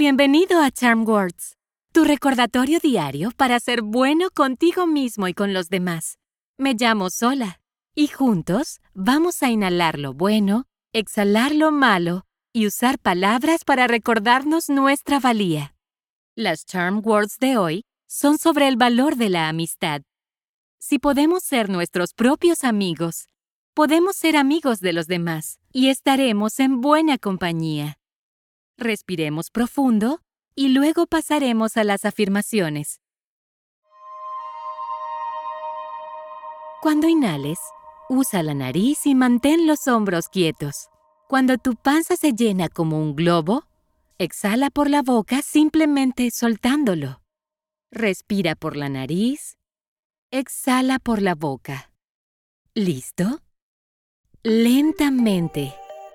Bienvenido a Charm Words, tu recordatorio diario para ser bueno contigo mismo y con los demás. Me llamo Sola y juntos vamos a inhalar lo bueno, exhalar lo malo y usar palabras para recordarnos nuestra valía. Las Charm Words de hoy son sobre el valor de la amistad. Si podemos ser nuestros propios amigos, podemos ser amigos de los demás y estaremos en buena compañía. Respiremos profundo y luego pasaremos a las afirmaciones. Cuando inhales, usa la nariz y mantén los hombros quietos. Cuando tu panza se llena como un globo, exhala por la boca simplemente soltándolo. Respira por la nariz, exhala por la boca. ¿Listo? Lentamente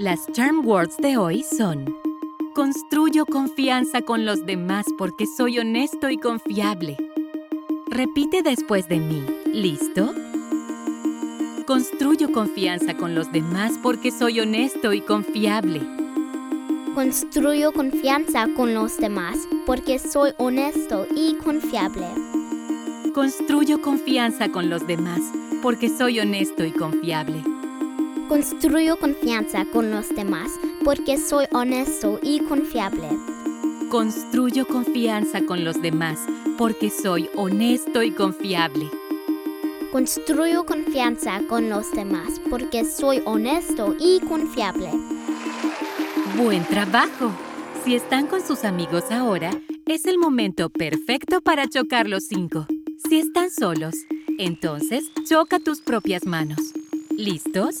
Las charm words de hoy son Construyo confianza con los demás porque soy honesto y confiable. Repite después de mí. ¿Listo? Construyo confianza con los demás porque soy honesto y confiable. Construyo confianza con los demás porque soy honesto y confiable. Construyo confianza con los demás porque soy honesto y confiable. Construyo confianza con los demás porque soy honesto y confiable. Construyo confianza con los demás porque soy honesto y confiable. Construyo confianza con los demás porque soy honesto y confiable. Buen trabajo. Si están con sus amigos ahora, es el momento perfecto para chocar los cinco. Si están solos, entonces choca tus propias manos. ¿Listos?